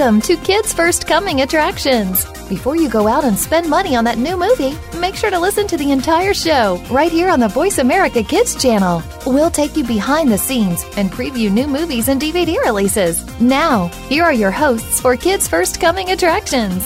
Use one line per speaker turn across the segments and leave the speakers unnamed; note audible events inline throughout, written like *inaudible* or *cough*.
Welcome to Kids First Coming Attractions. Before you go out and spend money on that new movie, make sure to listen to the entire show right here on the Voice America Kids channel. We'll take you behind the scenes and preview new movies and DVD releases. Now, here are your hosts for Kids First Coming Attractions.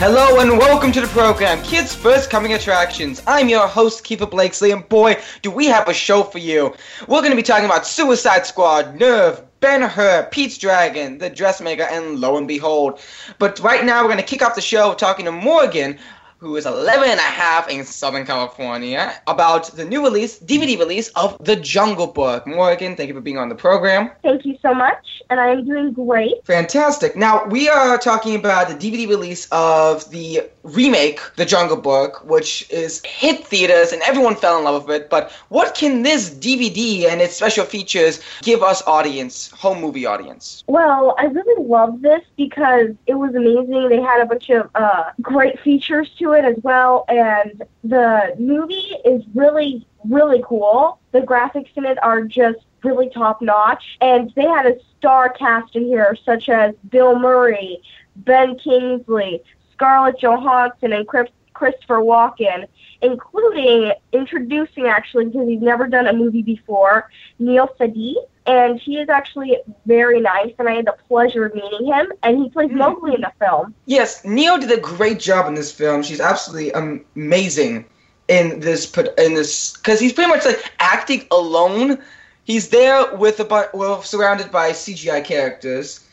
Hello and welcome to the program, Kids First Coming Attractions. I'm your host, Keefer Blakeslee, and boy, do we have a show for you. We're going to be talking about Suicide Squad, Nerve, Ben Hur, Pete's Dragon, The Dressmaker, and lo and behold. But right now, we're going to kick off the show talking to Morgan, who is 11 and a half in Southern California, about the new release, DVD release of The Jungle Book. Morgan, thank you for being on the program.
Thank you so much, and I am doing great.
Fantastic. Now, we are talking about the DVD release of the remake, The Jungle Book, which is hit theaters and everyone fell in love with it. But what can this DVD and its special features give us audience, home movie audience?
Well, I really love this because it was amazing. They had a bunch of uh, great features to it as well, and the movie is really, really cool. The graphics in it are just really top notch, and they had a star cast in here, such as Bill Murray, Ben Kingsley, Scarlett Johansson, and Chris, Christopher Walken, including introducing actually because he's never done a movie before, Neel Sethi. And he is actually very nice, and I had the pleasure of meeting him. And he plays Mowgli in the film.
Yes, Neel did a great job in this film. She's absolutely amazing in this in this because he's pretty much like acting alone. He's there with a well surrounded by CGI characters,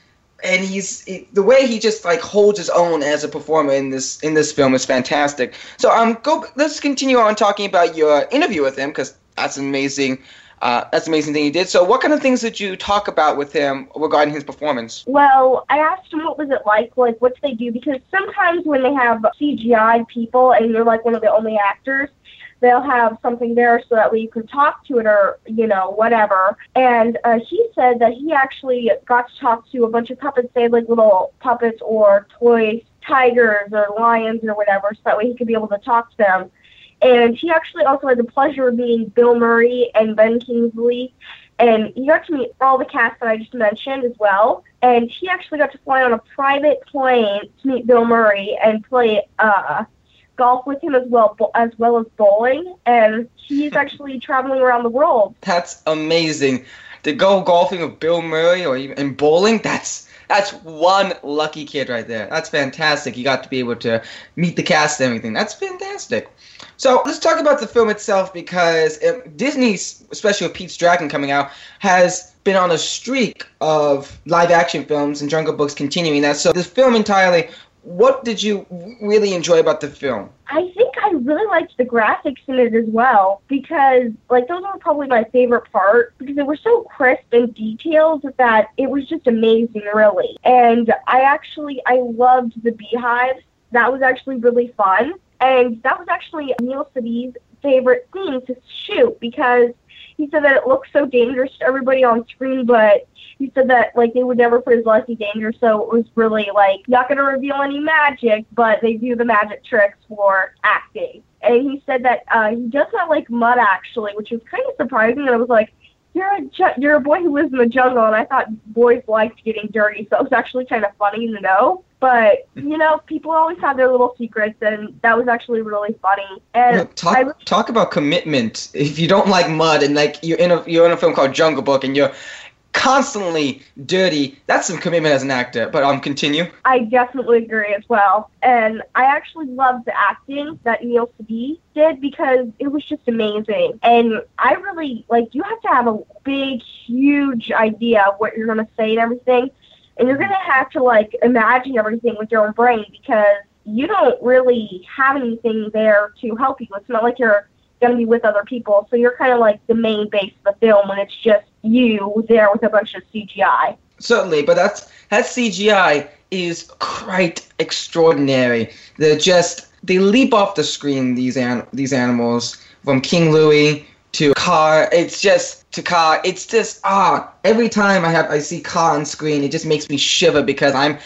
and he's he, the way he just like holds his own as a performer in this in this film is fantastic. So um, go let's continue on talking about your interview with him because that's amazing. Uh, that's amazing thing he did. So, what kind of things did you talk about with him regarding his performance?
Well, I asked him what was it like, like what do they do? Because sometimes when they have CGI people and you're like one of the only actors, they'll have something there so that way you can talk to it or you know whatever. And uh, he said that he actually got to talk to a bunch of puppets. They like little puppets or toy tigers or lions or whatever, so that way he could be able to talk to them. And he actually also had the pleasure of meeting Bill Murray and Ben Kingsley. And he got to meet all the cast that I just mentioned as well. And he actually got to fly on a private plane to meet Bill Murray and play uh, golf with him as well as well as bowling. And he's *laughs* actually traveling around the world.
That's amazing. To go golfing with Bill Murray or even bowling, that's that's one lucky kid right there. That's fantastic. You got to be able to meet the cast and everything. That's fantastic. So let's talk about the film itself because it, Disney's, especially with Pete's Dragon coming out, has been on a streak of live action films and Jungle Books continuing that. So the film entirely, what did you really enjoy about the film?
I think I really liked the graphics in it as well because like those were probably my favorite part because they were so crisp and detailed that it was just amazing really. And I actually I loved the beehives. That was actually really fun. And that was actually Neel Sethi's favorite scene to shoot because he said that it looked so dangerous to everybody on screen, but he said that like they would never put his life in danger, so it was really like not gonna reveal any magic, but they do the magic tricks for acting. And he said that uh, he does not like mud actually, which was kind of surprising. And I was like, you're a ju- you're a boy who lives in the jungle, and I thought boys liked getting dirty, so it was actually kind of funny to know. But you know, people always have their little secrets, and that was actually really funny. And
yeah, talk talk about commitment. If you don't like mud, and like you're in a you're in a film called Jungle Book, and you're constantly dirty. That's some commitment as an actor. But um, continue.
I definitely agree as well. And I actually loved the acting that Neel Sethi did because it was just amazing. And I really like you have to have a big, huge idea of what you're gonna say and everything. And you're gonna have to like imagine everything with your own brain because you don't really have anything there to help you. It's not like you're going to be with other people. So you're kind of like the main base of the film when it's just you there with a bunch of CGI.
Certainly, but that's that CGI is quite extraordinary. They're just they leap off the screen. These an, these animals from King Louie to Kaa. It's just to Kaa. It's just ah, every time I have I see Kaa on screen, it just makes me shiver because I'm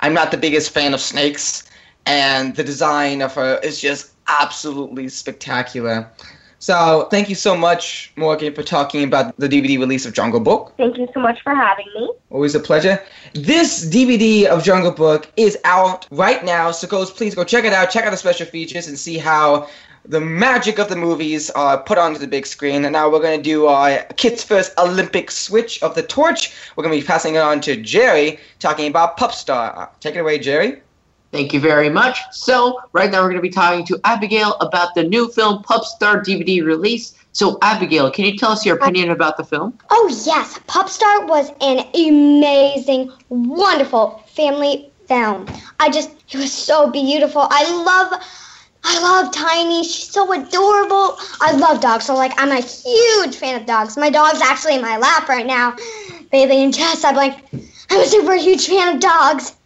I'm not the biggest fan of snakes, and the design of her is just absolutely spectacular. So thank you so much, Morgan, for talking about the DVD release of Jungle Book.
Thank you so much for having me.
Always a pleasure. This DVD of Jungle Book is out right now, so go please go check it out. Check out the special features and see how the magic of the movies are put onto the big screen. And now we're going to do our Kids First Olympic switch of the torch. We're going to be passing it on to Gerry, talking about Pup Star. Take it away, Gerry.
Thank you very much. So, right now we're going to be talking to Abigail about the new film Pup Star DVD release. So, Abigail, can you tell us your opinion about the film?
Oh, yes. Pup Star was an amazing, wonderful family film. I just, it was so beautiful. I love. I love Tiny. She's so adorable. I love dogs, so like I'm a huge fan of dogs. My dog's actually in my lap right now, Bailey and Jess. I'm like, I'm a super huge fan of dogs.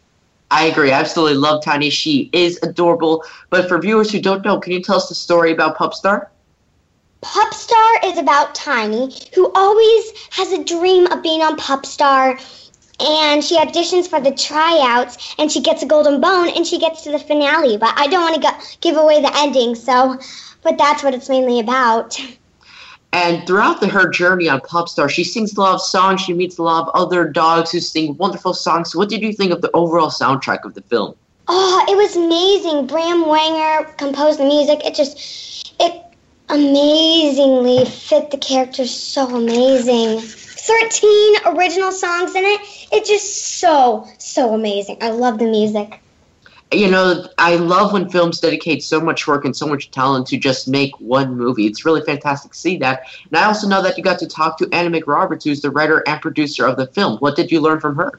I agree. I absolutely love Tiny. She is adorable. But for viewers who don't know, can you tell us the story about Pupstar?
Pupstar is about Tiny, who always has a dream of being on Pupstar. And she auditions for the tryouts, and she gets a golden bone, and she gets to the finale. But I don't want to give away the ending, so. But that's what it's mainly about.
And throughout the, her journey on Pupstar, she sings a lot of songs. She meets a lot of other dogs who sing wonderful songs. So what did you think of the overall soundtrack of the film?
Oh, it was amazing. Brahm Wenger composed the music. It just, it amazingly fit the characters so amazing. 13 original songs in it. It's just so, so amazing. I love the music
you know, I love when films dedicate so much work and so much talent to just make one movie. It's really fantastic to see that. And I also know that you got to talk to Anna McRoberts, who's the writer and producer of the film. What did you learn from her?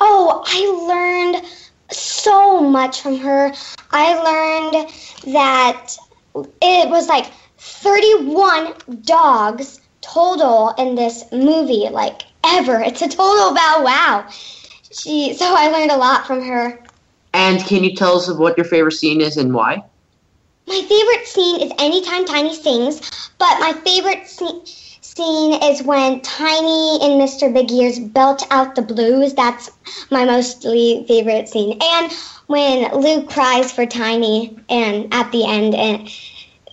Oh, I learned so much from her. I learned that it was like 31 dogs total in this movie, like ever. It's a total about wow. She, so I learned a lot from her.
And can you tell us what your favorite scene is and why?
My favorite scene is anytime Tiny sings, but my favorite scene scene is when Tiny and Mr. Big Ears belt out the blues. That's my mostly favorite scene. And when Luke cries for Tiny and at the end and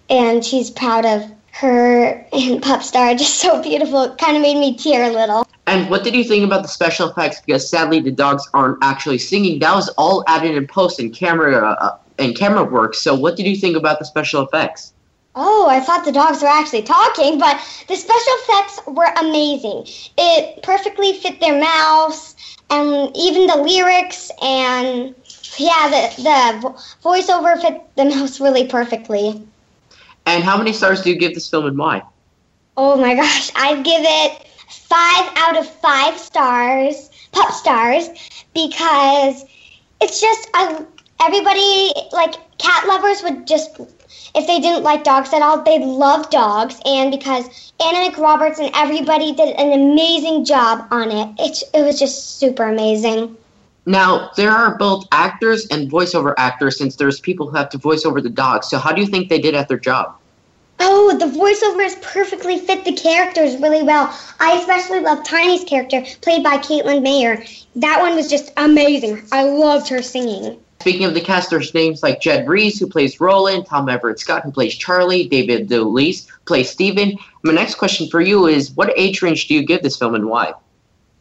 and she's proud of her *laughs* and Pupstar, just so beautiful. It kind of made me tear a little.
And what did you think about the special effects? Because sadly, the dogs aren't actually singing. That was all added in post and camera uh, and camera work. So, what did you think about the special effects?
Oh, I thought the dogs were actually talking, but the special effects were amazing. It perfectly fit their mouths, and even the lyrics, and yeah, the the voiceover fit the *laughs* mouths really perfectly.
And how many stars do you give this film, and why?
Oh my gosh, I'd give it five out of five stars, pop stars, because it's just I, everybody like cat lovers would just if they didn't like dogs at all, they love dogs, and because Anna McRoberts and everybody did an amazing job on it, it it was just super amazing.
Now, there are both actors and voiceover actors since there's people who have to voice over the dogs. So, how do you think they did at their job?
Oh, the voiceovers perfectly fit the characters really well. I especially love Tiny's character, played by Caitlin Mayer. That one was just amazing. I loved her singing.
Speaking of the cast, there's names like Jed Rees, who plays Roland, Tom Everett Scott, who plays Charlie, David DeLuise, plays Steven. My next question for you is what age range do you give this film and why?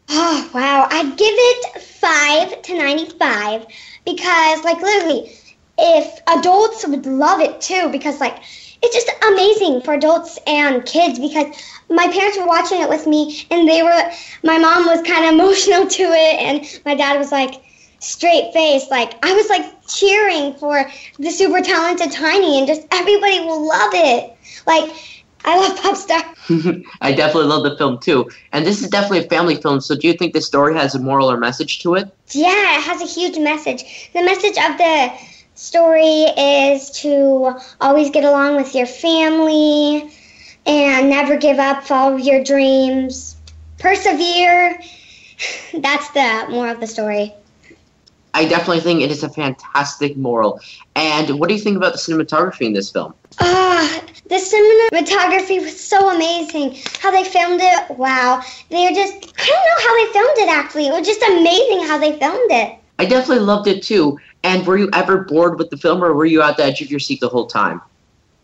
Oh, wow. I'd give it 5 to 95 because, like, literally, if adults would love it too, because, like, it's just amazing for adults and kids because my parents were watching it with me and they were my mom was kind of *laughs* emotional to it and my dad was like straight face like i was like cheering for the super talented tiny and just everybody will love it. Like i love Pupstar *laughs*
i definitely love the film too. And this is definitely a family film so do you think the story has a moral or message to it?
Yeah it has a huge message. The message of the story is to always get along with your family and never give up, follow your dreams, persevere. *laughs* That's the more of the story.
I definitely think it is a fantastic moral. And what do you think about the cinematography in this film?
Ah, uh, The cinematography was so amazing. How they filmed it, wow. They're just, I don't know how they filmed it actually. It was just amazing how they filmed it.
I definitely loved it too. And were you ever bored with the film, or were you at the edge of your seat the whole time?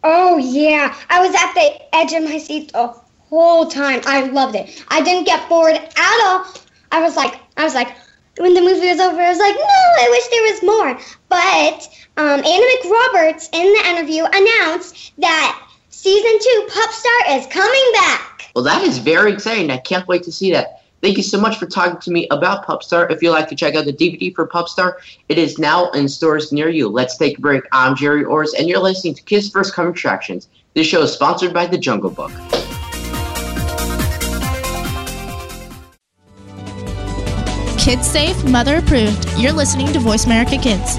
Oh, yeah. I was at the edge of my seat the whole time. I loved it. I didn't get bored at all. I was like, I was like, when the movie was over, I was like, no, I wish there was more. But um, Anna McRoberts in the interview announced that season two, Pup Star, is coming back.
Well, that is very exciting. I can't wait to see that. Thank you so much for talking to me about Pupstar. If you'd like to check out the DVD for Pupstar, it is now in stores near you. Let's take a break. I'm Gerry Orz, and you're listening to Kids First Coming Attractions. This show is sponsored by The Jungle Book.
Kids safe, mother approved. You're listening to Voice America Kids.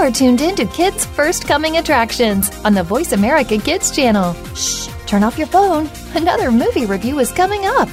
Are tuned in to Kids First Coming Attractions on the Voice America Kids channel. Shh, turn off your phone. Another movie review is coming up.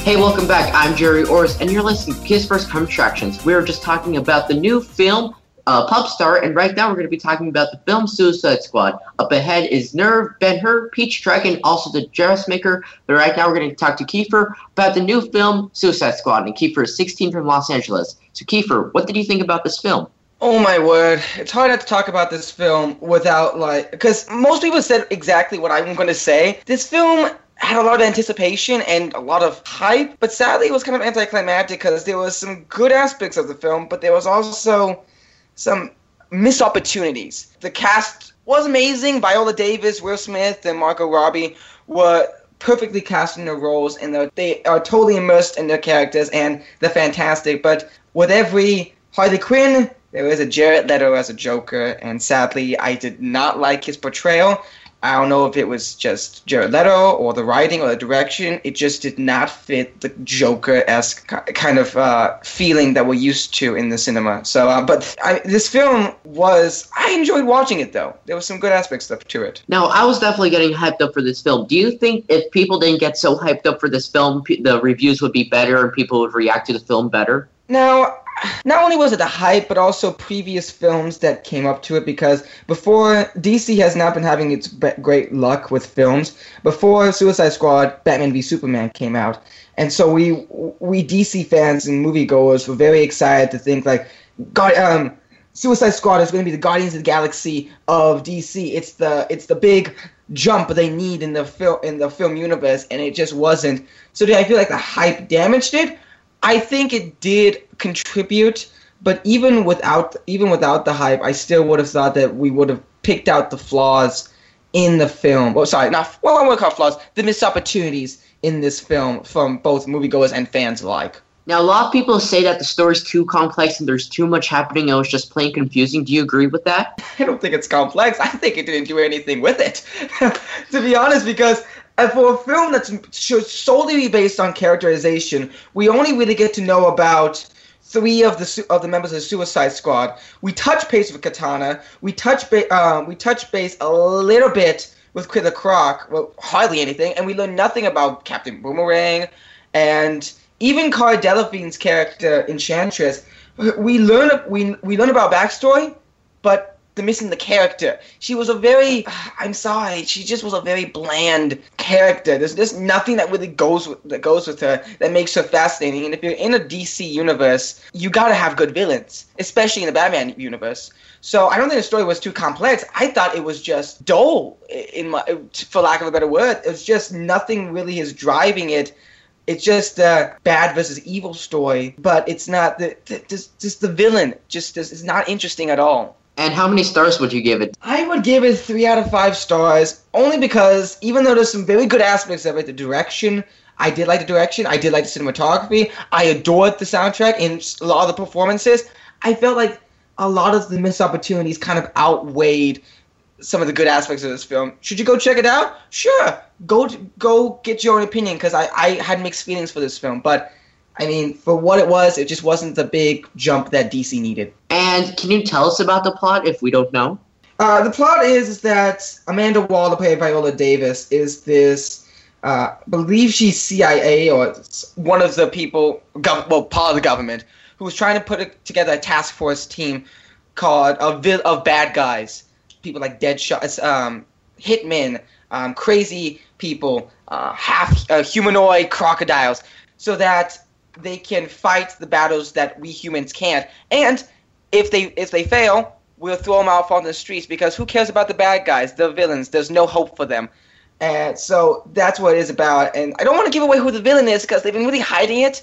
Hey, welcome back. I'm Gerry Orz, and you're listening to Kids First Coming Attractions. We were just talking about the new film uh, Pup Star, and right now we're going to be talking about the film Suicide Squad. Up ahead is Nerve, Ben Hur, Pete's Dragon, also the Dressmaker. But right now we're going to talk to Keefer about the new film Suicide Squad, and Keefer is 16 from Los Angeles. So Keefer, what did you think about this film?
Oh my word. It's hard not to talk about this film without, like, because most people said exactly what I'm going to say. This film had a lot of anticipation and a lot of hype, but sadly it was kind of anticlimactic because there was some good aspects of the film, but there was also some missed opportunities. The cast was amazing. Viola Davis, Will Smith, and Margot Robbie were perfectly cast in their roles, and they are totally immersed in their characters, and they're fantastic. But with every Harley Quinn, there is a Jared Leto as a Joker, and sadly, I did not like his portrayal. I don't know if it was just Jared Leto or the writing or the direction. It just did not fit the Joker esque kind of uh, feeling that we're used to in the cinema. So, uh, but I, this film was, I enjoyed watching it though. There was some good aspects to it.
Now, I was definitely getting hyped up for this film. Do you think if people didn't get so hyped up for this film, the reviews would be better and people would react to the film better?
Now, not only was it the hype, but also previous films that came up to it because before DC has not been having its great luck with films. Before Suicide Squad, Batman v Superman came out, and so we we DC fans and moviegoers were very excited to think like, God, um, Suicide Squad is going to be the Guardians of the Galaxy of DC. It's the it's the big jump they need in the film in the film universe, and it just wasn't. So did I feel like the hype damaged it. I think it did contribute, but even without even without the hype, I still would have thought that we would have picked out the flaws in the film. Oh, sorry, not well, I won't call flaws. The missed opportunities in this film from both moviegoers and fans alike.
Now, a lot of people say that the story's too complex and there's too much happening and it was just plain confusing. Do you agree with that? *laughs*
I don't think it's complex. I think it didn't do anything with it, *laughs* to be honest, because uh, for a film that's should solely be based on characterization, we only really get to know about three of the of the members of the Suicide Squad. We touch base with Katana. We touch ba- uh, we touch base a little bit with Killer Croc. Well, hardly anything, and we learn nothing about Captain Boomerang, and even Cara Delevingne's character Enchantress, we learn we we learn about backstory, but they're missing the character. She was a very I'm sorry, she just was a very bland character. There's there's nothing that really goes with that goes with her that makes her fascinating. And if you're in a DC universe, you gotta have good villains, especially in the Batman universe. So I don't think the story was too complex. I thought it was just dull, in my, for lack of a better word. It was just nothing really is driving it. It's just a bad versus evil story, but it's not the, the just, just the villain. Just is not interesting at all.
And how many stars would you give it?
I would give it three out of five stars, only because even though there's some very good aspects of it, the direction, I did like the direction, I did like the cinematography, I adored the soundtrack and a lot of the performances. I felt like a lot of the missed opportunities kind of outweighed some of the good aspects of this film. Should you go check it out? Sure, go go get your own opinion because I, I had mixed feelings for this film, but I mean, for what it was, it just wasn't the big jump that DC needed.
And can you tell us about the plot if we don't know?
Uh, the plot is, that Amanda Waller, played Viola Davis, is this. Uh, believe she's CIA or one of the people, gov- well, part of the government, who was trying to put a, together a task force team called of of bad guys, people like Deadshot, um, hitmen, um, crazy people, uh, half uh, humanoid crocodiles, so that they can fight the battles that we humans can't. And if they if they fail, we'll throw them out on the streets because who cares about the bad guys, the villains? There's no hope for them. And so that's what it is about. And I don't want to give away who the villain is because they've been really hiding it.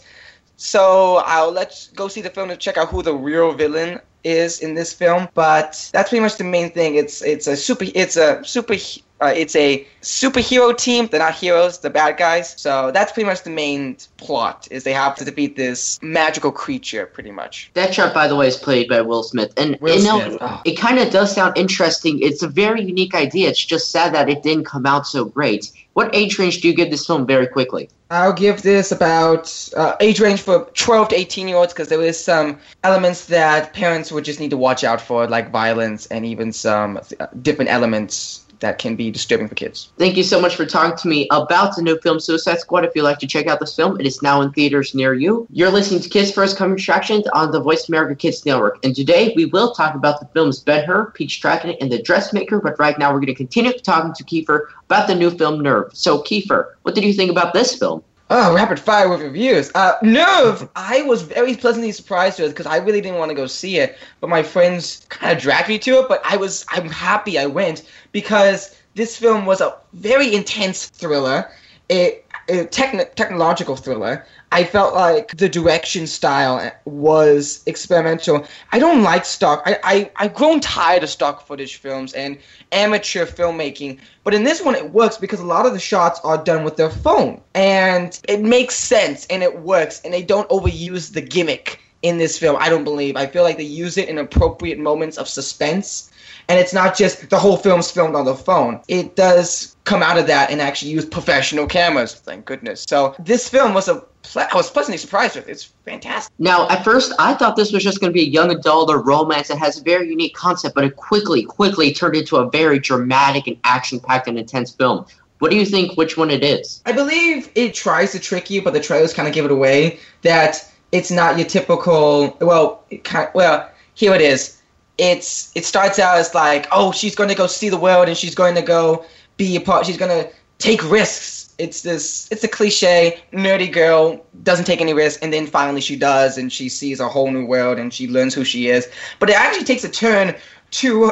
So I'll let's go see the film to check out who the real villain is in this film. But that's pretty much the main thing. It's it's a super it's a super uh, it's a superhero team. They're not heroes. They're bad guys. So that's pretty much the main plot. Is they have to defeat this magical creature, pretty much.
That Deadshot, by the way, is played by Will Smith, and
Will
you know
Smith, oh.
it kind of does sound interesting. It's a very unique idea. It's just sad that it didn't come out so great. What age range do you give this film? Very quickly.
I'll give this about uh, age range for 12 to 18 year olds because there is some elements that parents would just need to watch out for, like violence and even some uh, different elements that can be disturbing for kids.
Thank you so much for talking to me about the new film Suicide Squad. If you'd like to check out this film, it is now in theaters near you. You're listening to Kids First Coming Attractions on the Voice America Kids Network. And today we will talk about the films Ben Hur, Pete's Dragon, and The Dressmaker. But right now we're going to continue talking to Keefer about the new film Nerve. So, Keefer, what did you think about this film?
Oh, rapid fire with reviews. Uh, Nerve, *laughs* I was very pleasantly surprised with it because I really didn't want to go see it, but my friends kind of dragged me to it. But I was, I'm happy I went because this film was a very intense thriller, a, a techn- technological thriller. I felt like the direction style was experimental. I don't like stock. I, I, I've grown tired of stock footage films and amateur filmmaking. But in this one, it works because a lot of the shots are done with their phone. And it makes sense and it works. And they don't overuse the gimmick in this film, I don't believe. I feel like they use it in appropriate moments of suspense. And it's not just the whole film's filmed on the phone. It does come out of that and actually use professional cameras, thank goodness. So this film was a ple- I was pleasantly surprised with. It's fantastic.
Now, at first, I thought this was just going to be a young adult or romance that has a very unique concept, but it quickly, quickly turned into a very dramatic and action-packed and intense film. What do you think? Which one it is?
I believe it tries to trick you, but the trailers kind of give it away that it's not your typical. Well, it kind well, here it is. It's it starts out as like, oh, she's going to go see the world and she's going to go be a part. She's going to take risks. It's this. It's a cliche. Nerdy girl doesn't take any risks, and then finally she does, and she sees a whole new world, and she learns who she is. But it actually takes a turn to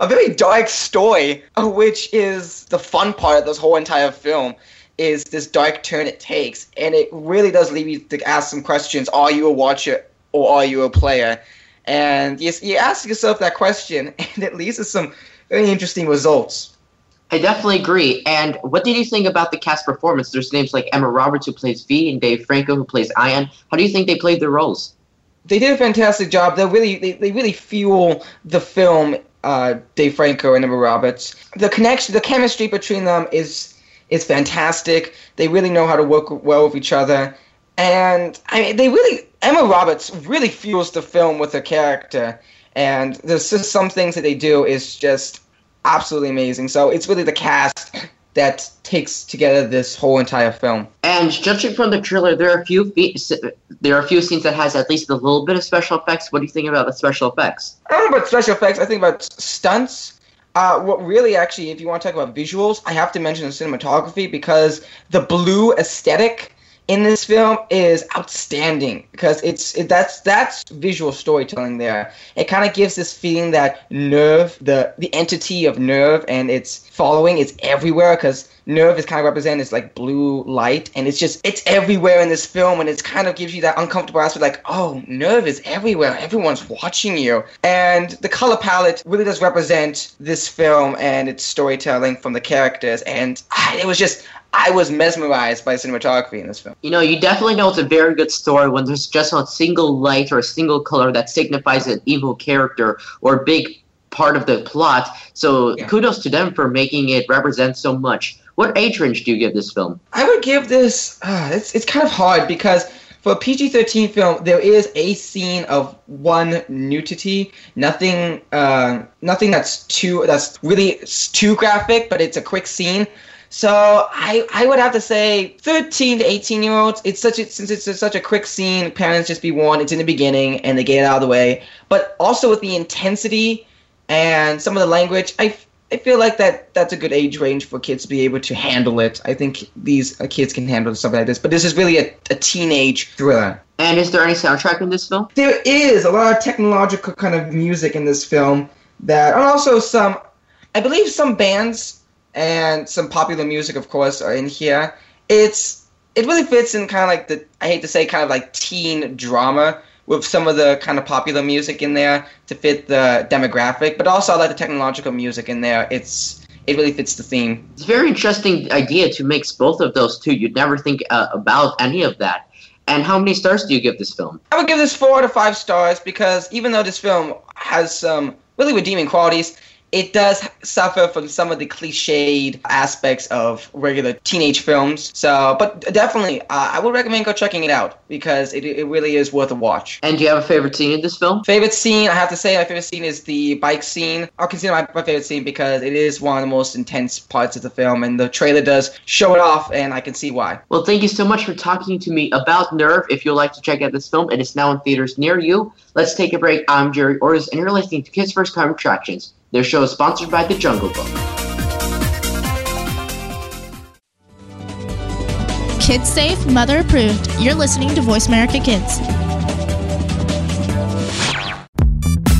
a very dark story, which is the fun part of this whole entire film is this dark turn it takes, and it really does leave you to ask some questions: Are you a watcher or are you a player? And you, you ask yourself that question, *laughs* and it leads to some very interesting results.
I definitely agree. And what did you think about the cast performance? There's names like Emma Roberts who plays V and Dave Franco who plays Ian. How do you think they played their roles?
They did a fantastic job. They really they, they really fuel the film. Uh, Dave Franco and Emma Roberts. The connection, the chemistry between them is is fantastic. They really know how to work well with each other, and I mean, they really Emma Roberts really fuels the film with her character. And there's just some things that they do is just absolutely amazing. So it's really the cast that takes together this whole entire film.
And judging from the trailer, there are a few fe- there are a few scenes that has at least a little bit of special effects. What do you think about the special effects?
I don't know about special effects. I think about stunts. Uh, what really, actually, if you want to talk about visuals, I have to mention the cinematography because the blue aesthetic in this film is outstanding because it's it, that's that's visual storytelling there. It kind of gives this feeling that Nerve, the the entity of Nerve and its following, is everywhere because Nerve is kind of represented as like blue light, and it's just it's everywhere in this film, and it kind of gives you that uncomfortable aspect, like oh, Nerve is everywhere, everyone's watching you, and the color palette really does represent this film and its storytelling from the characters, and ah, it was just I was mesmerized by cinematography in this film.
You know, you definitely know it's a very good story when there's just a single light or a single color that signifies an evil character or a big part of the plot. So
Yeah.
kudos to them for making it represent so much. What age range do you give this film?
I would give this. Uh, it's it's kind of hard because for a PG-13 film, there is a scene of one nudity. Nothing, uh, nothing that's too that's really too graphic, but it's a quick scene. So I I would have to say 13 to 18 year olds. It's such a since it's a, such a quick scene. Parents just be warned. It's in the beginning and they get it out of the way. But also with the intensity and some of the language, I I feel like that that's a good age range for kids to be able to handle it. I think these uh, kids can handle something like this. But this is really a, a teenage thriller.
And is there any soundtrack in this film?
There is a lot of technological kind of music in this film that, and also some, I believe some bands and some popular music, of course, are in here. It's it really fits in kind of like the I hate to say kind of like teen drama with some of the kind of popular music in there to fit the demographic, but also I like the technological music in there. It's it really fits the theme.
It's a very interesting idea to mix both of those two. You'd never think uh, about any of that. And how many stars do you give this film?
I would give this four out of five stars because even though this film has some really redeeming qualities, it does suffer from some of the cliched aspects of regular teenage films. So, but definitely, uh, I would recommend go checking it out because it, it really is worth a watch.
And do you have a favorite scene in this film?
Favorite scene, I have to say, my favorite scene is the bike scene. I'll consider my, my favorite scene because it is one of the most intense parts of the film, and the trailer does show it off, and I can see why.
Well, thank you so much for talking to me about Nerve. If you'd like to check out this film, and it is now in theaters near you. Let's take a break. I'm Gerry Orz, and you're listening to Kids First Time Attractions. Their show is sponsored by The Jungle Book.
Kids safe, mother approved. You're listening to Voice America Kids.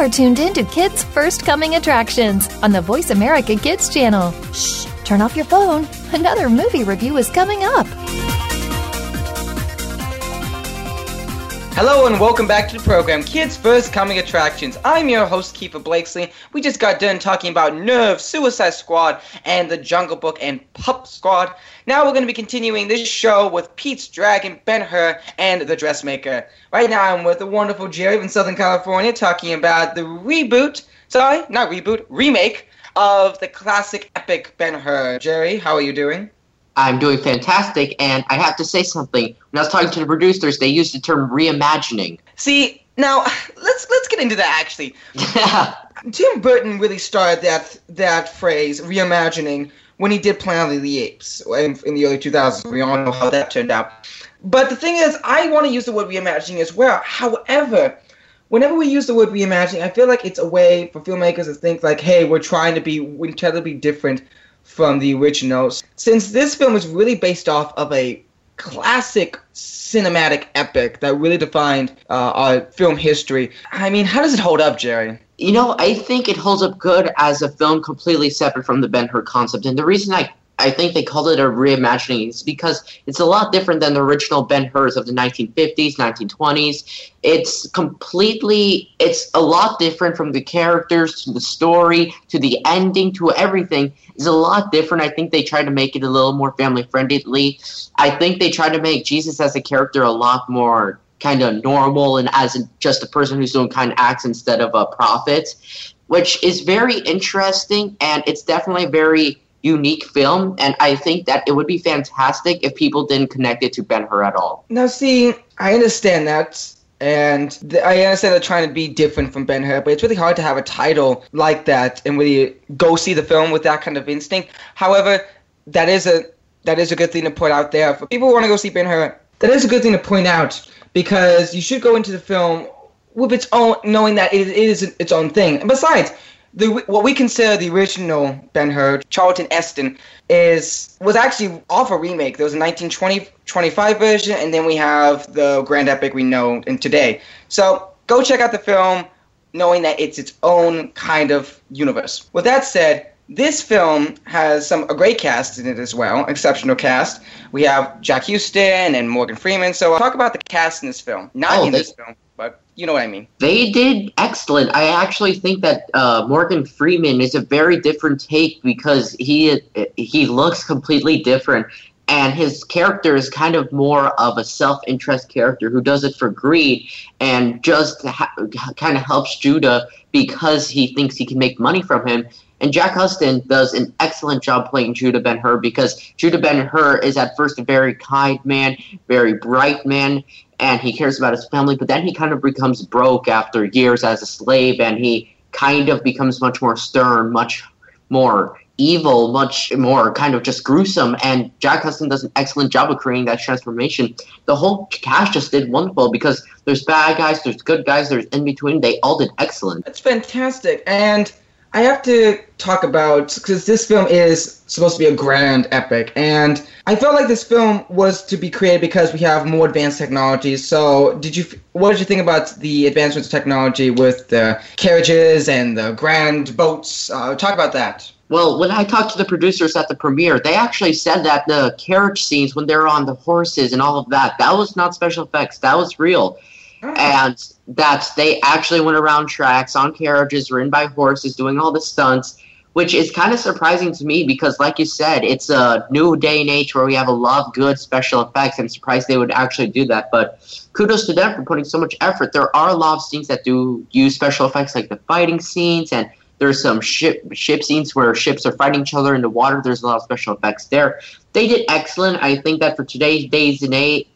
Are tuned in to Kids First Coming Attractions on the Voice America Kids channel. Shh, turn off your phone. Another movie review is coming up.
Hello and welcome back to the program, Kids First Coming Attractions. I'm your host, Keefer Blakeslee. We just got done talking about Nerve, Suicide Squad, and The Jungle Book and Pup Squad. Now we're going to be continuing this show with Pete's Dragon, Ben Hur, and The Dressmaker. Right now I'm with the wonderful Gerry from Southern California talking about the reboot, sorry, not reboot, remake of the classic epic Ben Hur. Gerry, how are you doing?
I'm doing fantastic, and I have to say something. When I was talking to the producers, they used the term reimagining.
See, Now let's let's get into that actually. *laughs* Tim Burton really started that that phrase reimagining when he did Planet of the Apes in, in the early 2000s. We all know how that turned out. But the thing is, I want to use the word reimagining as well. However, whenever we use the word reimagining, I feel like it's a way for filmmakers to think like, hey, we're trying to be incredibly different from the originals. Since this film is really based off of a classic cinematic epic that really defined uh, our film history. I mean, how does it hold up, Gerry?
You know, I think it holds up good as a film completely separate from the Ben Hur concept. And the reason I I think they called it a reimagining because it's a lot different than the original Ben Hur's of the 1950s, 1920s. It's completely, it's a lot different from the characters to the story to the ending to everything. It's a lot different. I think they tried to make it a little more family friendly. I think they tried to make Jesus as a character a lot more kind of normal and as just a person who's doing kind of acts instead of uh, a prophet, which is very interesting and it's definitely very unique film, and I think that it would be fantastic if people didn't connect it to Ben Hur at all.
Now, see, I understand that. And th- I understand they're trying to be different from Ben Hur, but it's really hard to have a title like that and really go see the film with that kind of instinct. However, that is a that is a good thing to put out there for people who want to go see Ben Hur. That is a good thing to point out because you should go into the film with its own, knowing that it, it is its own thing. And besides, the what we consider the original Ben Hur, Charlton Heston, is was actually off a remake. There was a 1925 version, and then we have the grand epic we know in today. So go check out the film, knowing that it's its own kind of universe. With that said, this film has some a great cast in it as well, exceptional cast. We have Jack Huston and Morgan Freeman. So I'll talk about the cast in this film, not oh, in they, this film, but you know what I mean.
They did excellent. I actually think that uh, Morgan Freeman is a very different take because he he looks completely different. And his character is kind of more of a self-interest character who does it for greed and just ha- kind of helps Judah because he thinks he can make money from him and Jack Huston does an excellent job playing Judah Ben Hur because Judah Ben Hur is at first a very kind man, very bright man, and he cares about his family, but then he kind of becomes broke after years as a slave and he kind of becomes much more stern, much more evil, much more kind of just gruesome. And Jack Huston does an excellent job of creating that transformation. The whole cast just did wonderful because there's bad guys, there's good guys, there's in between. They all did excellent.
That's fantastic. And I have to talk about because this film is supposed to be a grand epic, and I felt like this film was to be created because we have more advanced technology. So, did you? What did you think about the advancements of technology with the carriages and the grand boats? Uh, talk about that.
Well, when I talked to the producers at the premiere, they actually said that the carriage scenes when they're on the horses and all of that, that was not special effects. That was real. Oh. And that they actually went around tracks on carriages ridden by horses doing all the stunts which is kind of surprising to me because like you said it's a new day and age where we have a lot of good special effects i'm surprised they would actually do that but kudos to them for putting so much effort. There are a lot of scenes that do use special effects like the fighting scenes and there's some ship ship scenes where ships are fighting each other in the water. There's a lot of special effects there. They did excellent. I think that for today's days and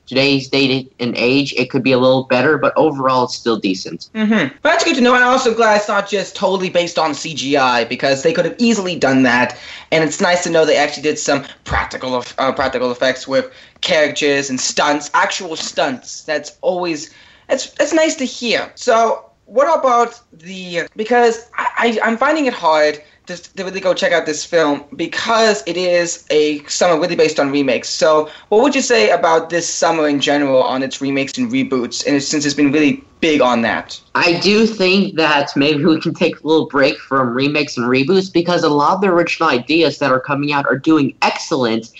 today's date and age, it could be a little better, but overall, it's still decent.
Mm-hmm. But that's good to know. I'm also glad it's not just totally based on CGI because they could have easily done that. And it's nice to know they actually did some practical uh, practical effects with characters and stunts, actual stunts. That's always that's that's nice to hear. So what about the because I, I am finding it hard to, to really go check out this film because it is a summer really based on remakes. So what would you say about this summer in general on its remakes and reboots and since it's been really big on that?
I do think that maybe we can take a little break from remakes and reboots because a lot of the original ideas that are coming out are doing excellent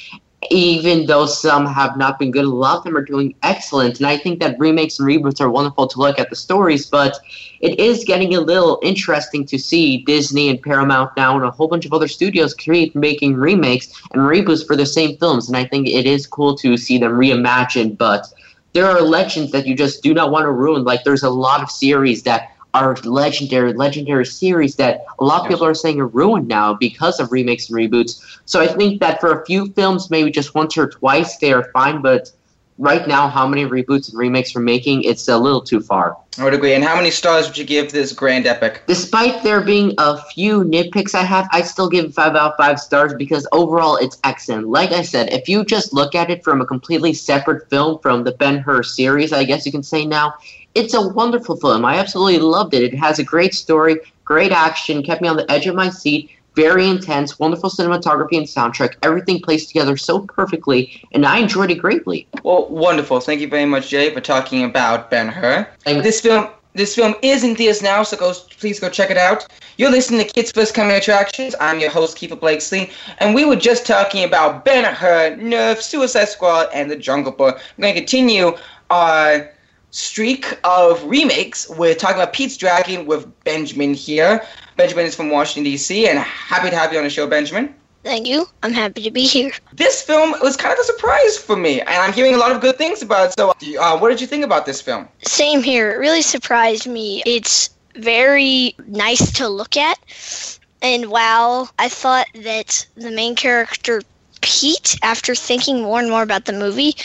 even though some have not been good, a lot of them are doing excellent. And I think that remakes and reboots are wonderful to look at the stories, but it is getting a little interesting to see Disney and Paramount now and a whole bunch of other studios create making remakes and reboots for the same films. And I think it is cool to see them reimagined, but there are legends that you just do not want to ruin. Like there's a lot of series that are legendary, legendary series that a lot of people are saying are ruined now because of remakes and reboots. So I think that for a few films, maybe just once or twice, they are fine, but right now how many reboots and remakes we're making, it's a little too far.
I would agree. And how many stars would you give this grand epic?
Despite there being a few nitpicks I have, I still give it 5 out of 5 stars because overall it's excellent. Like I said, if you just look at it from a completely separate film from the Ben Hur series, I guess you can say now, it's a wonderful film. I absolutely loved it. It has a great story, great action, kept me on the edge of my seat, very intense, wonderful cinematography and soundtrack. Everything plays together so perfectly, and I enjoyed it greatly.
Well, wonderful. Thank you very much, Jay, for talking about Ben Hur. This film, this film is in theaters now, so go please go check it out. You're listening to Kids First Coming Attractions. I'm your host, Keefer Blakeslee, and we were just talking about Ben Hur, Nerve, Suicide Squad, and The Jungle Book. I'm going to continue our streak of remakes. We're talking about Pete's Dragon with Benjamin here. Benjamin is from Washington, D.C., and happy to have you on the show, Benjamin.
Thank you. I'm happy to be here.
This film was kind of a surprise for me, and I'm hearing a lot of good things about it. So, uh, what did you think about this film?
Same here. It really surprised me. It's very nice to look at. And while I thought that the main character Pete, after thinking more and more about the movie,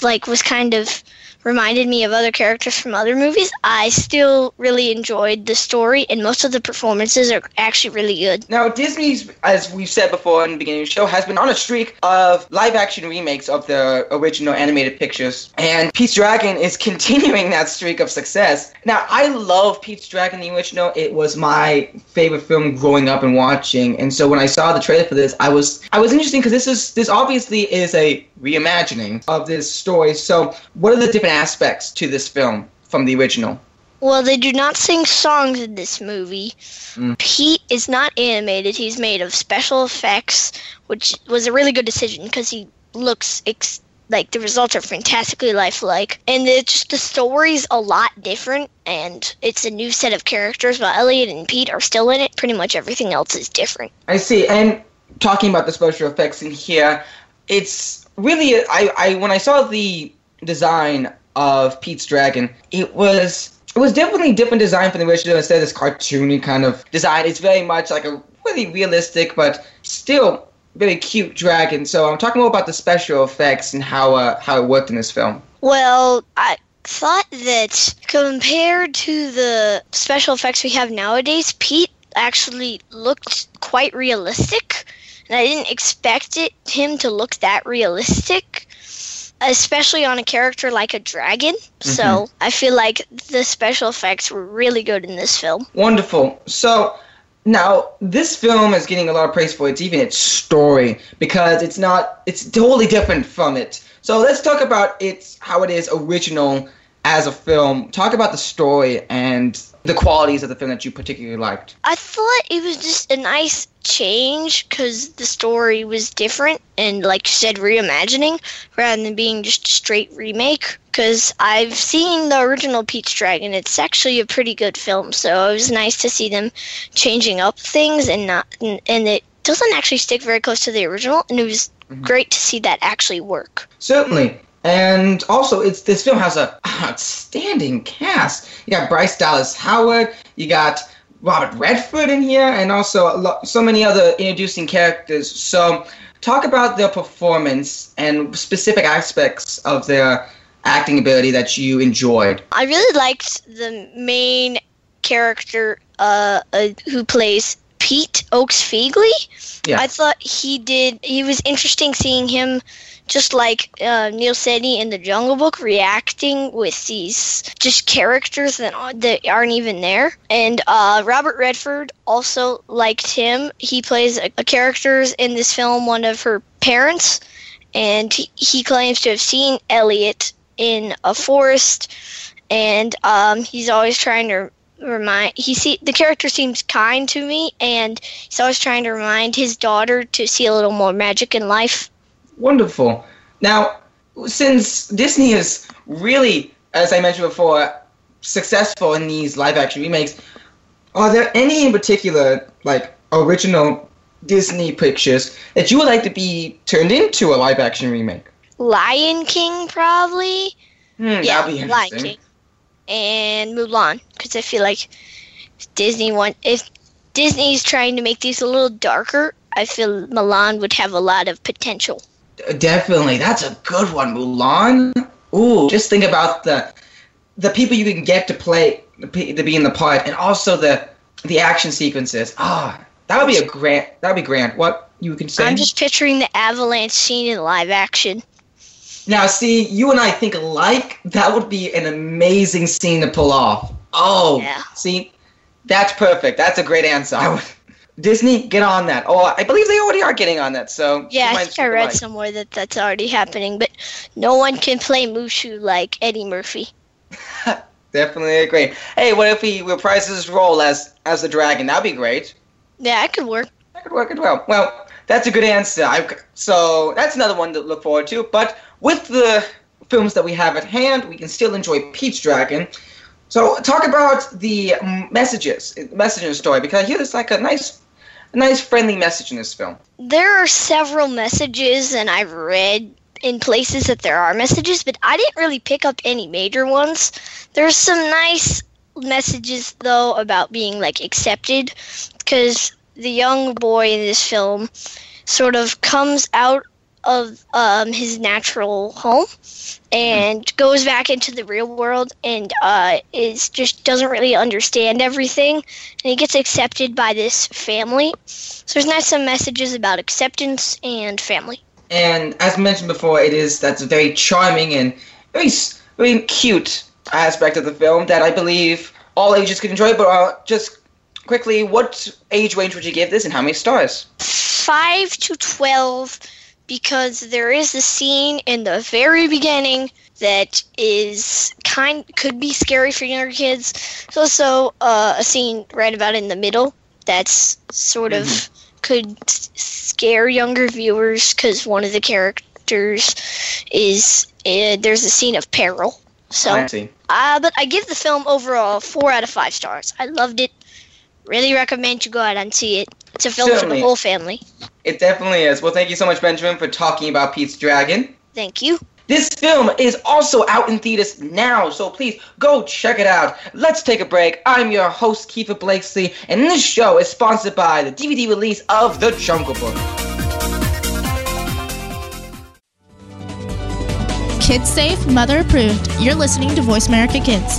like was kind of reminded me of other characters from other movies, I still really enjoyed the story and most of the performances are actually really good.
Now, Disney's, as we've said before in the beginning of the show, has been on a streak of live action remakes of the original animated pictures. And Pete's Dragon is *laughs* continuing that streak of success. Now, I love Pete's Dragon, the original. It was my favorite film growing up and watching. And so when I saw the trailer for this, I was I was interested because this is this obviously is a reimagining of this story. So what are the different aspects to this film from the original?
Well, they do not sing songs in this movie.
Mm.
Pete is not animated. He's made of special effects, which was a really good decision because he looks ex- like the results are fantastically lifelike. And it's just the story's a lot different, and it's a new set of characters. While Elliot and Pete are still in it, pretty much everything else is different.
I see. And talking about the special effects in here, it's really I, I when I saw the design of Pete's Dragon, it was it was definitely different design from the original instead of this cartoony kind of design. It's very much like a really realistic but still very cute dragon. So I'm talking more about the special effects and how uh, how it worked in this film.
Well, I thought that compared to the special effects we have nowadays, Pete actually looked quite realistic, and I didn't expect it him to look that realistic, especially on a character like a dragon. So mm-hmm. I feel like the special effects were really good in this film.
Wonderful. So now this film is getting a lot of praise for its even its story because it's not it's totally different from it. So let's talk about its how it is original as a film. Talk about the story and the qualities of the film that you particularly liked.
I thought it was just a nice change because the story was different and, like you said, reimagining rather than being just a straight remake. Because I've seen the original Pete's Dragon, it's actually a pretty good film, so it was nice to see them changing up things and not and, and it doesn't actually stick very close to the original, and it was mm-hmm. great to see that actually work.
Certainly. And also, it's this film has a outstanding cast. You got Bryce Dallas Howard, you got Robert Redford in here, and also a lo- so many other introducing characters. So, talk about their performance and specific aspects of their acting ability that you enjoyed.
I really liked the main character uh, uh, who plays Pete Oakes Fegley.
Yeah.
I thought he did. He was interesting seeing him, just like uh, Neel Sethi in the Jungle Book, reacting with these just characters that aren't, that aren't even there. And uh, Robert Redford also liked him. He plays a, a characters in this film, one of her parents, and he, he claims to have seen Elliot in a forest, and um, he's always trying to remind he see the character seems kind to me and he's always trying to remind his daughter to see a little more magic in life
Wonderful. Now, since Disney is really, as I mentioned before, successful in these live action remakes, are there any in particular, like original Disney pictures, that you would like to be turned into a live action remake?
lion king probably
Hmm,
yeah lion king and mulan because i feel like disney want if disney's trying to make these a little darker i feel mulan would have a lot of potential
Definitely, that's a good one, Mulan. Ooh, just think about the the people you can get to play to be in the part, and also the the action sequences. Ah, that would be a grand. That would be grand. What you can say?
I'm just picturing the avalanche scene in live action.
Now, see, you and I think alike. That would be an amazing scene to pull off. Oh,
Yeah.
see, that's perfect. That's a great answer. I would, Disney, get on that. Oh, I believe they already are getting on that. So
Yeah, I think I read somewhere that that's already happening, but no one can play Mushu like Eddie Murphy. *laughs*
Definitely agree. Hey, what if he reprise his role as as the dragon? That'd be great.
Yeah, that could work.
That could work as well. Well, that's a good answer. I, so that's another one to look forward to. But with the films that we have at hand, we can still enjoy Pete's Dragon. So talk about the messages, message in story, because I hear there's like a nice, a nice friendly message in this film.
There are several messages, and I've read in places that there are messages, but I didn't really pick up any major ones. There's some nice messages though about being like accepted, because the young boy in this film sort of comes out of um, his natural home and goes back into the real world and uh, is just doesn't really understand everything and he gets accepted by this family so there's nice some messages about acceptance and family
And as mentioned before, it is that's a very charming and very very cute aspect of the film that I believe all ages can enjoy. But uh, just quickly, what age range would you give this, and how many stars?
5 to 12 because there is a scene in the very beginning that is kind could be scary for younger kids. There's also uh, a scene right about in the middle that's sort of could scare younger viewers because one of the characters is uh, there's a scene of peril. So uh, but I give the film overall four out of five stars. I loved it. Really recommend you go out and see it. It's a film for the whole family.
It definitely is. Well, thank you so much, Benjamin, for talking about Pete's Dragon.
Thank you.
This film is also out in theaters now, so please go check it out. Let's take a break. I'm your host, Keefer Blakeslee, and this show is sponsored by the DVD release of The Jungle Book.
Kids safe, mother approved. You're listening to Voice America Kids.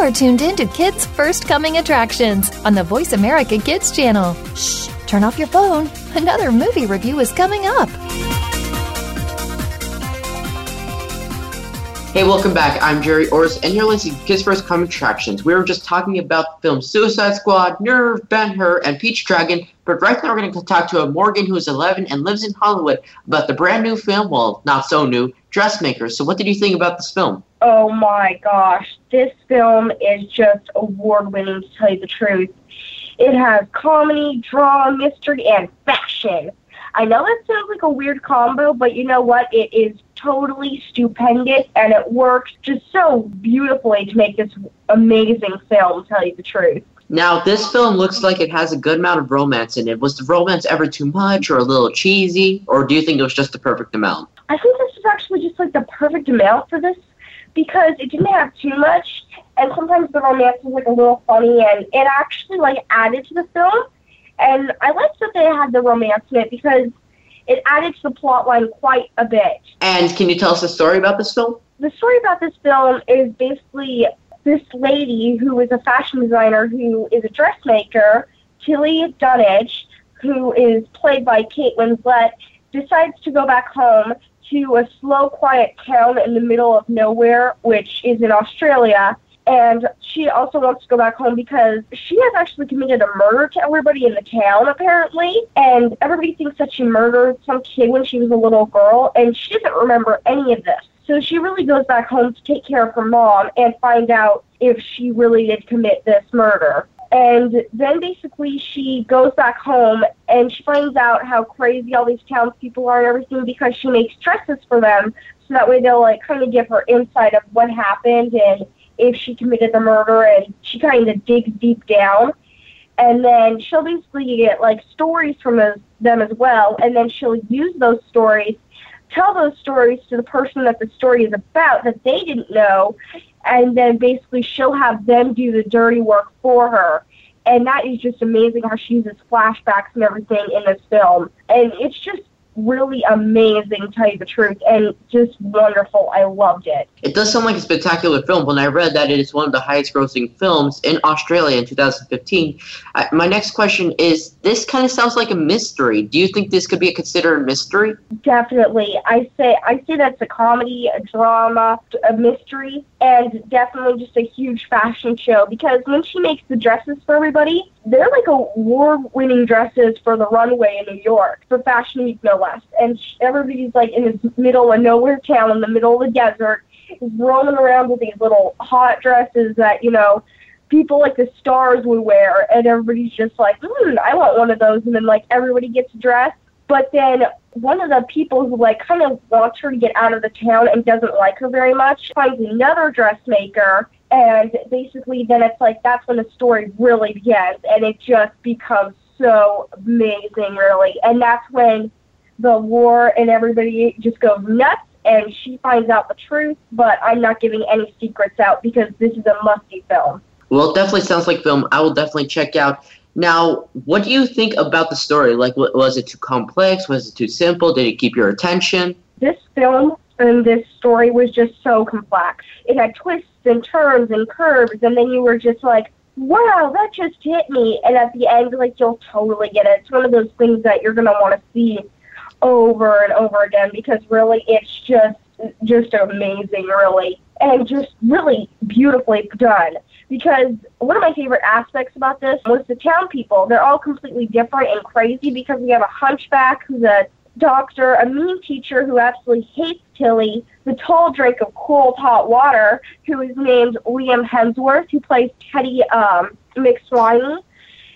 Are tuned in to Kids First Coming Attractions on the Voice America Kids channel. Shh, turn off your phone. Another movie review is coming up.
Hey, welcome back. I'm Gerry Orz, and you're listening to Kids First Coming Attractions. We were just talking about the film Suicide Squad, Nerve, Ben Hur, and Pete's Dragon, but right now we're going to talk to a Morgan who is 11 and lives in Hollywood about the brand new film, well, not so new, Dressmaker. So, what did you think about this film?
Oh my gosh, this film is just award winning to tell you the truth. It has comedy, drama, mystery, and fashion. I know that sounds like a weird combo, but you know what? It is totally stupendous and it works just so beautifully to make this amazing film, to tell you the truth.
Now, this film looks like it has a good amount of romance in it. Was the romance ever too much or a little cheesy, or do you think it was just the perfect amount?
I think this is actually just like the perfect amount for this because it didn't have too much and sometimes the romance was like a little funny, and it actually like added to the film. And I liked that they had the romance in it because it added to the plot line quite a bit.
And can you tell us a story about this film?
The story about this film is basically this lady who is a fashion designer who is a dressmaker, Tilly Dunnage, who is played by Kate Winslet, decides to go back home to a slow, quiet town in the middle of nowhere, which is in Australia. And she also wants to go back home because she has actually committed a murder to everybody in the town, apparently. And everybody thinks that she murdered some kid when she was a little girl, and she doesn't remember any of this. So she really goes back home to take care of her mom and find out if she really did commit this murder. And then basically she goes back home and she finds out how crazy all these townspeople are and everything because she makes dresses for them so that way they'll like kind of give her insight of what happened and if she committed the murder and she kind of digs deep down. And then she'll basically get like stories from them as well and then she'll use those stories tell those stories to the person that the story is about that they didn't know and then basically she'll have them do the dirty work for her. And that is just amazing how she uses flashbacks and everything in this film. And it's just really amazing, to tell you the truth, and just wonderful. I loved it.
It does sound like a spectacular film. When I read that it is one of the highest grossing films in Australia in 2015, uh, my next question is this kind of sounds like a mystery. Do you think this could be a considered mystery?
Definitely. I say I say that's a comedy, a drama, a mystery, and definitely just a huge fashion show because when she makes the dresses for everybody, they're like award-winning dresses for the runway in New York for Fashion Week, no less. And everybody's like in this middle of nowhere town in the middle of the desert, roaming around with these little hot dresses that you know people like the stars would wear, and everybody's just like, hmm, I want one of those. And then like everybody gets dressed, but then one of the people who like kind of wants her to get out of the town and doesn't like her very much finds another dressmaker and basically then it's like that's when the story really begins and it just becomes so amazing really. And that's when the war and everybody just goes nuts and she finds out the truth but i'm not giving any secrets out because this is a musty film.
Well it definitely sounds like film. I will definitely check out. Now what do you think about the story? Like was it too complex? Was it too simple? Did it keep your attention?
This film and this story was just so complex. It had twists and turns and curves, and then you were just like, wow, that just hit me. And at the end, like, you'll totally get it. It's one of those things that you're going to want to see over and over again because really it's just just amazing really and just really beautifully done because one of my favorite aspects about this was the town people they're all completely different and crazy because we have a hunchback who's a doctor, a mean teacher who absolutely hates Tilly, the tall drink of cold hot water, who is named Liam Hemsworth, who plays Teddy um, McSweeney,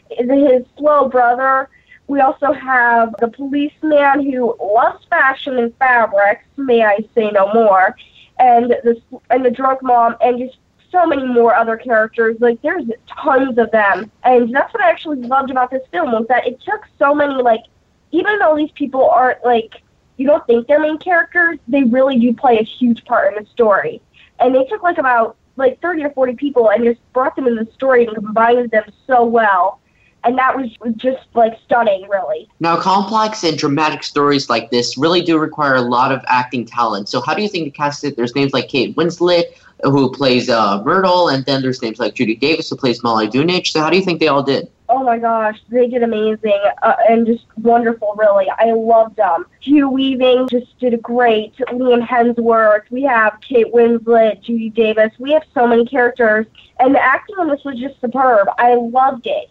his slow brother. We also have the policeman who loves fashion and fabrics, may I say no more, and the and the drunk mom, and just so many more other characters. Like there's tons of them, and that's what I actually loved about this film was that it took so many like even though these people aren't like you don't think they're main characters, they really do play a huge part in the story. And they took like about like 30 or 40 people and just brought them in the story and combined them so well. And that was just like stunning, really.
Now, complex and dramatic stories like this really do require a lot of acting talent. So, how do you think the cast did? There's names like Kate Winslet, who plays uh, Myrtle, and then there's names like Judy Davis, who plays Molly Dunnage. So, how do you think they all did?
Oh my gosh, they did amazing uh, and just wonderful, really. I loved them. Hugo Weaving just did great. Liam Hemsworth. We have Kate Winslet, Judy Davis. We have so many characters, and the acting on this was just superb. I loved it.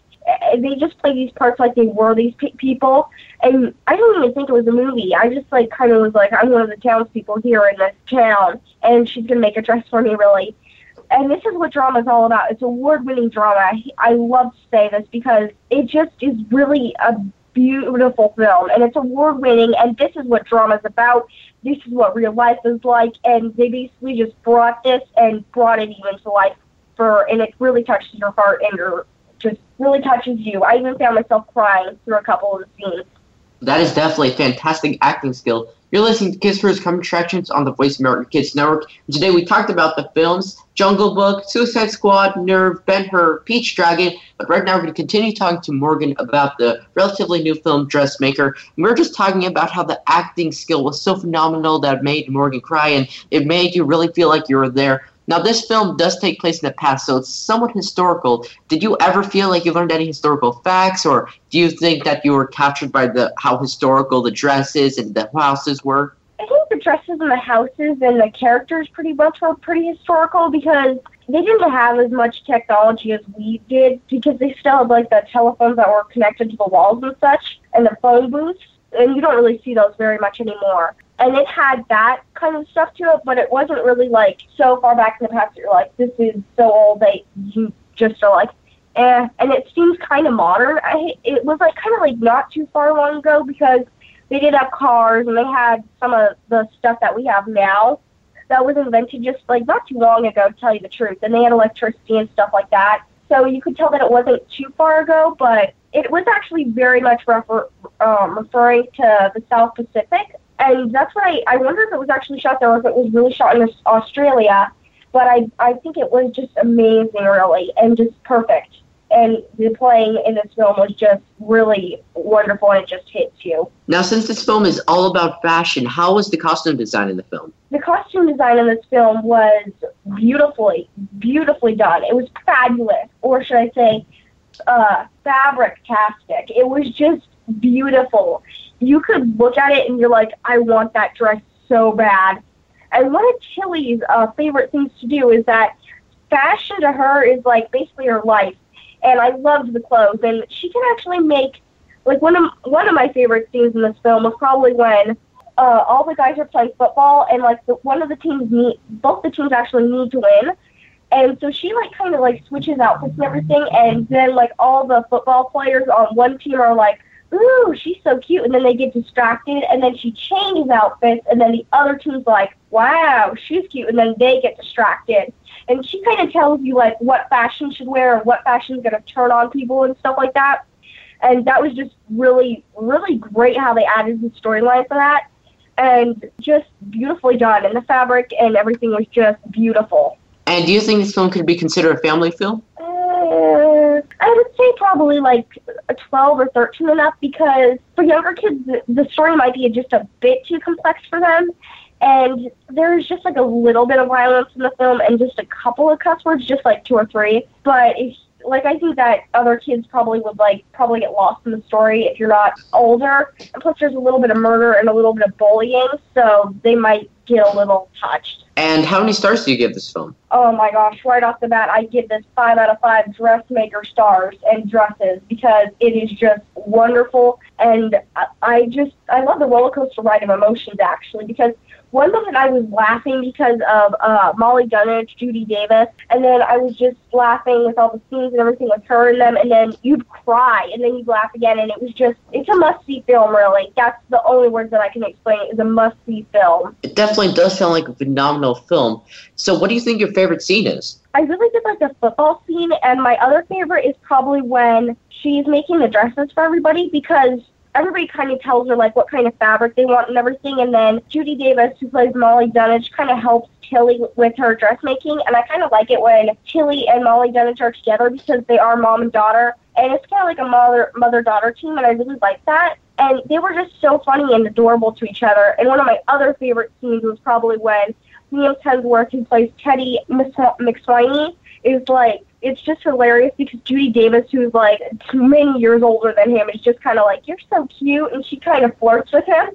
They just played these parts like they were these pe- people, and I don't even think it was a movie. I just like kind of was like, I'm one of the townspeople here in this town, and she's gonna make a dress for me, really and this is what drama is all about. It's award-winning drama. I love to say this because it just is really a beautiful film, and it's award-winning. And this is what drama is about. This is what real life is like, and they basically just brought this and brought it even to life for, and it really touches your heart and your just really touches you. I even found myself crying through a couple of the scenes.
That is definitely a fantastic acting skill. You're listening to Kids First Coming Attractions on the Voice America Kids Network. And today we talked about the films Jungle Book, Suicide Squad, Nerve, Ben Hur, Pete's Dragon. But right now we're going to continue talking to Morgan about the relatively new film Dressmaker. And we are just talking about how the acting skill was so phenomenal that it made Morgan cry and it made you really feel like you were there. Now, this film does take place in the past, so it's somewhat historical. Did you ever feel like you learned any historical facts, or do you think that you were captured by the how historical the dresses and the houses were?
I think the dresses and the houses and the characters pretty much were pretty historical because they didn't have as much technology as we did because they still had like the telephones that were connected to the walls and such and the phone booths and you don't really see those very much anymore and it had that kind of stuff to it, but it wasn't really like so far back in the past that you're like, this is so old that you just are like, eh. And it seems kind of modern. I it was like kind of like not too far long ago because they did have cars and they had some of the stuff that we have now that was invented just like not too long ago, to tell you the truth. And they had electricity and stuff like that. So you could tell that it wasn't too far ago, but it was actually very much refer, um, referring to the South Pacific and that's why I, I wonder if it was actually shot there or if it was really shot in Australia. But I I think it was just amazing, really, and just perfect. And the playing in this film was just really wonderful, and it just hits you.
Now, since this film is all about fashion, how was the costume design in the film?
The costume design in this film was beautifully, beautifully done. It was fabulous, or should I say, uh, fabric-tastic. It was just beautiful you could look at it and you're like, I want that dress so bad. And one of Tilly's uh, favorite things to do is that fashion to her is like basically her life. And I loved the clothes, and she can actually make like one of one of my favorite scenes in this film was probably when uh, all the guys are playing football, and like the, one of the teams need both the teams actually need to win. And so she like kind of like switches outfits and everything, and then like all the football players on one team are like, ooh, she's so cute. And then they get distracted, and then she changes outfits, and then the other team's like, wow, she's cute. And then they get distracted. And she kind of tells you, like, what fashion should wear and what fashion is going to turn on people and stuff like that. And that was just really, really great how they added the storyline for that. And just beautifully done. And the fabric and everything was just beautiful.
And do you think this film could be considered a family film?
Uh, I would say probably like a 12 or 13 and up because for younger kids, the story might be just a bit too complex for them. And there's just like a little bit of violence in the film and just a couple of cuss words, just like two or three. But if like I think that other kids probably would like probably get lost in the story if you're not older. And plus, there's a little bit of murder and a little bit of bullying, so they might get a little touched.
And how many stars do you give this film?
Oh my gosh! Right off the bat, I give this five out of five dressmaker stars and dresses because it is just wonderful, and I, I just I love the roller coaster ride of emotions actually because one moment I was laughing because of uh, Molly Dunnage, Judy Davis, and then I was just laughing with all the scenes and everything with her in them, and then you'd cry, and then you'd laugh again, and it was just, it's a must-see film, really. That's the only words that I can explain it is a must-see film.
It definitely does sound like a phenomenal film. So what do you think your favorite scene is?
I really did like the football scene, and my other favorite is probably when she's making the dresses for everybody because everybody kind of tells her like what kind of fabric they want and everything. And then Judy Davis, who plays Molly Dunnage, kind of helps Tilly with her dressmaking. And I kind of like it when Tilly and Molly Dunnage are together because they are mom and daughter. And it's kind of like a mother mother daughter team, and I really like that. And they were just so funny and adorable to each other. And one of my other favorite scenes was probably when Liam Hemsworth, who plays Teddy McSweeney, is like it's just hilarious because Judy Davis, who's like many years older than him, is just kind of like, "You're so cute," and she kind of flirts with him,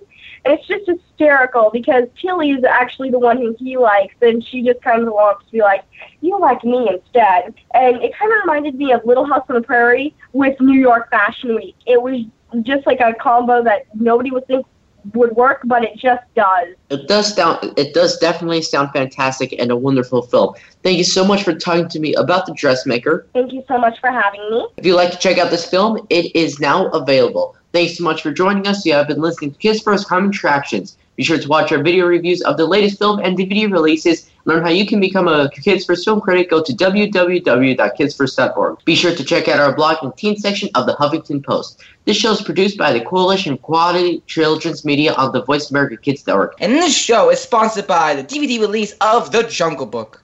and it's just hysterical because Tilly is actually the one who he likes, and she just kind of wants to be like, "You like me instead," and it kind of reminded me of Little House on the Prairie with New York Fashion Week. It was just like a combo that nobody would think would work, but it just does.
It does sound. It does definitely sound fantastic and a wonderful film. Thank you so much for talking to me about the dressmaker.
Thank you so much for having me.
If you'd like to check out this film, it is now available. Thanks so much for joining us. You have been listening to Kids First Coming Attractions. Be sure to watch our video reviews of the latest film and DVD releases. Learn how you can become a Kids First film critic. Go to www.kidsfirst.org. Be sure to check out our blog and teen section of the Huffington Post. This show is produced by the Coalition of Quality Children's Media on the Voice America Kids Network.
And this show is sponsored by the DVD release of The Jungle Book.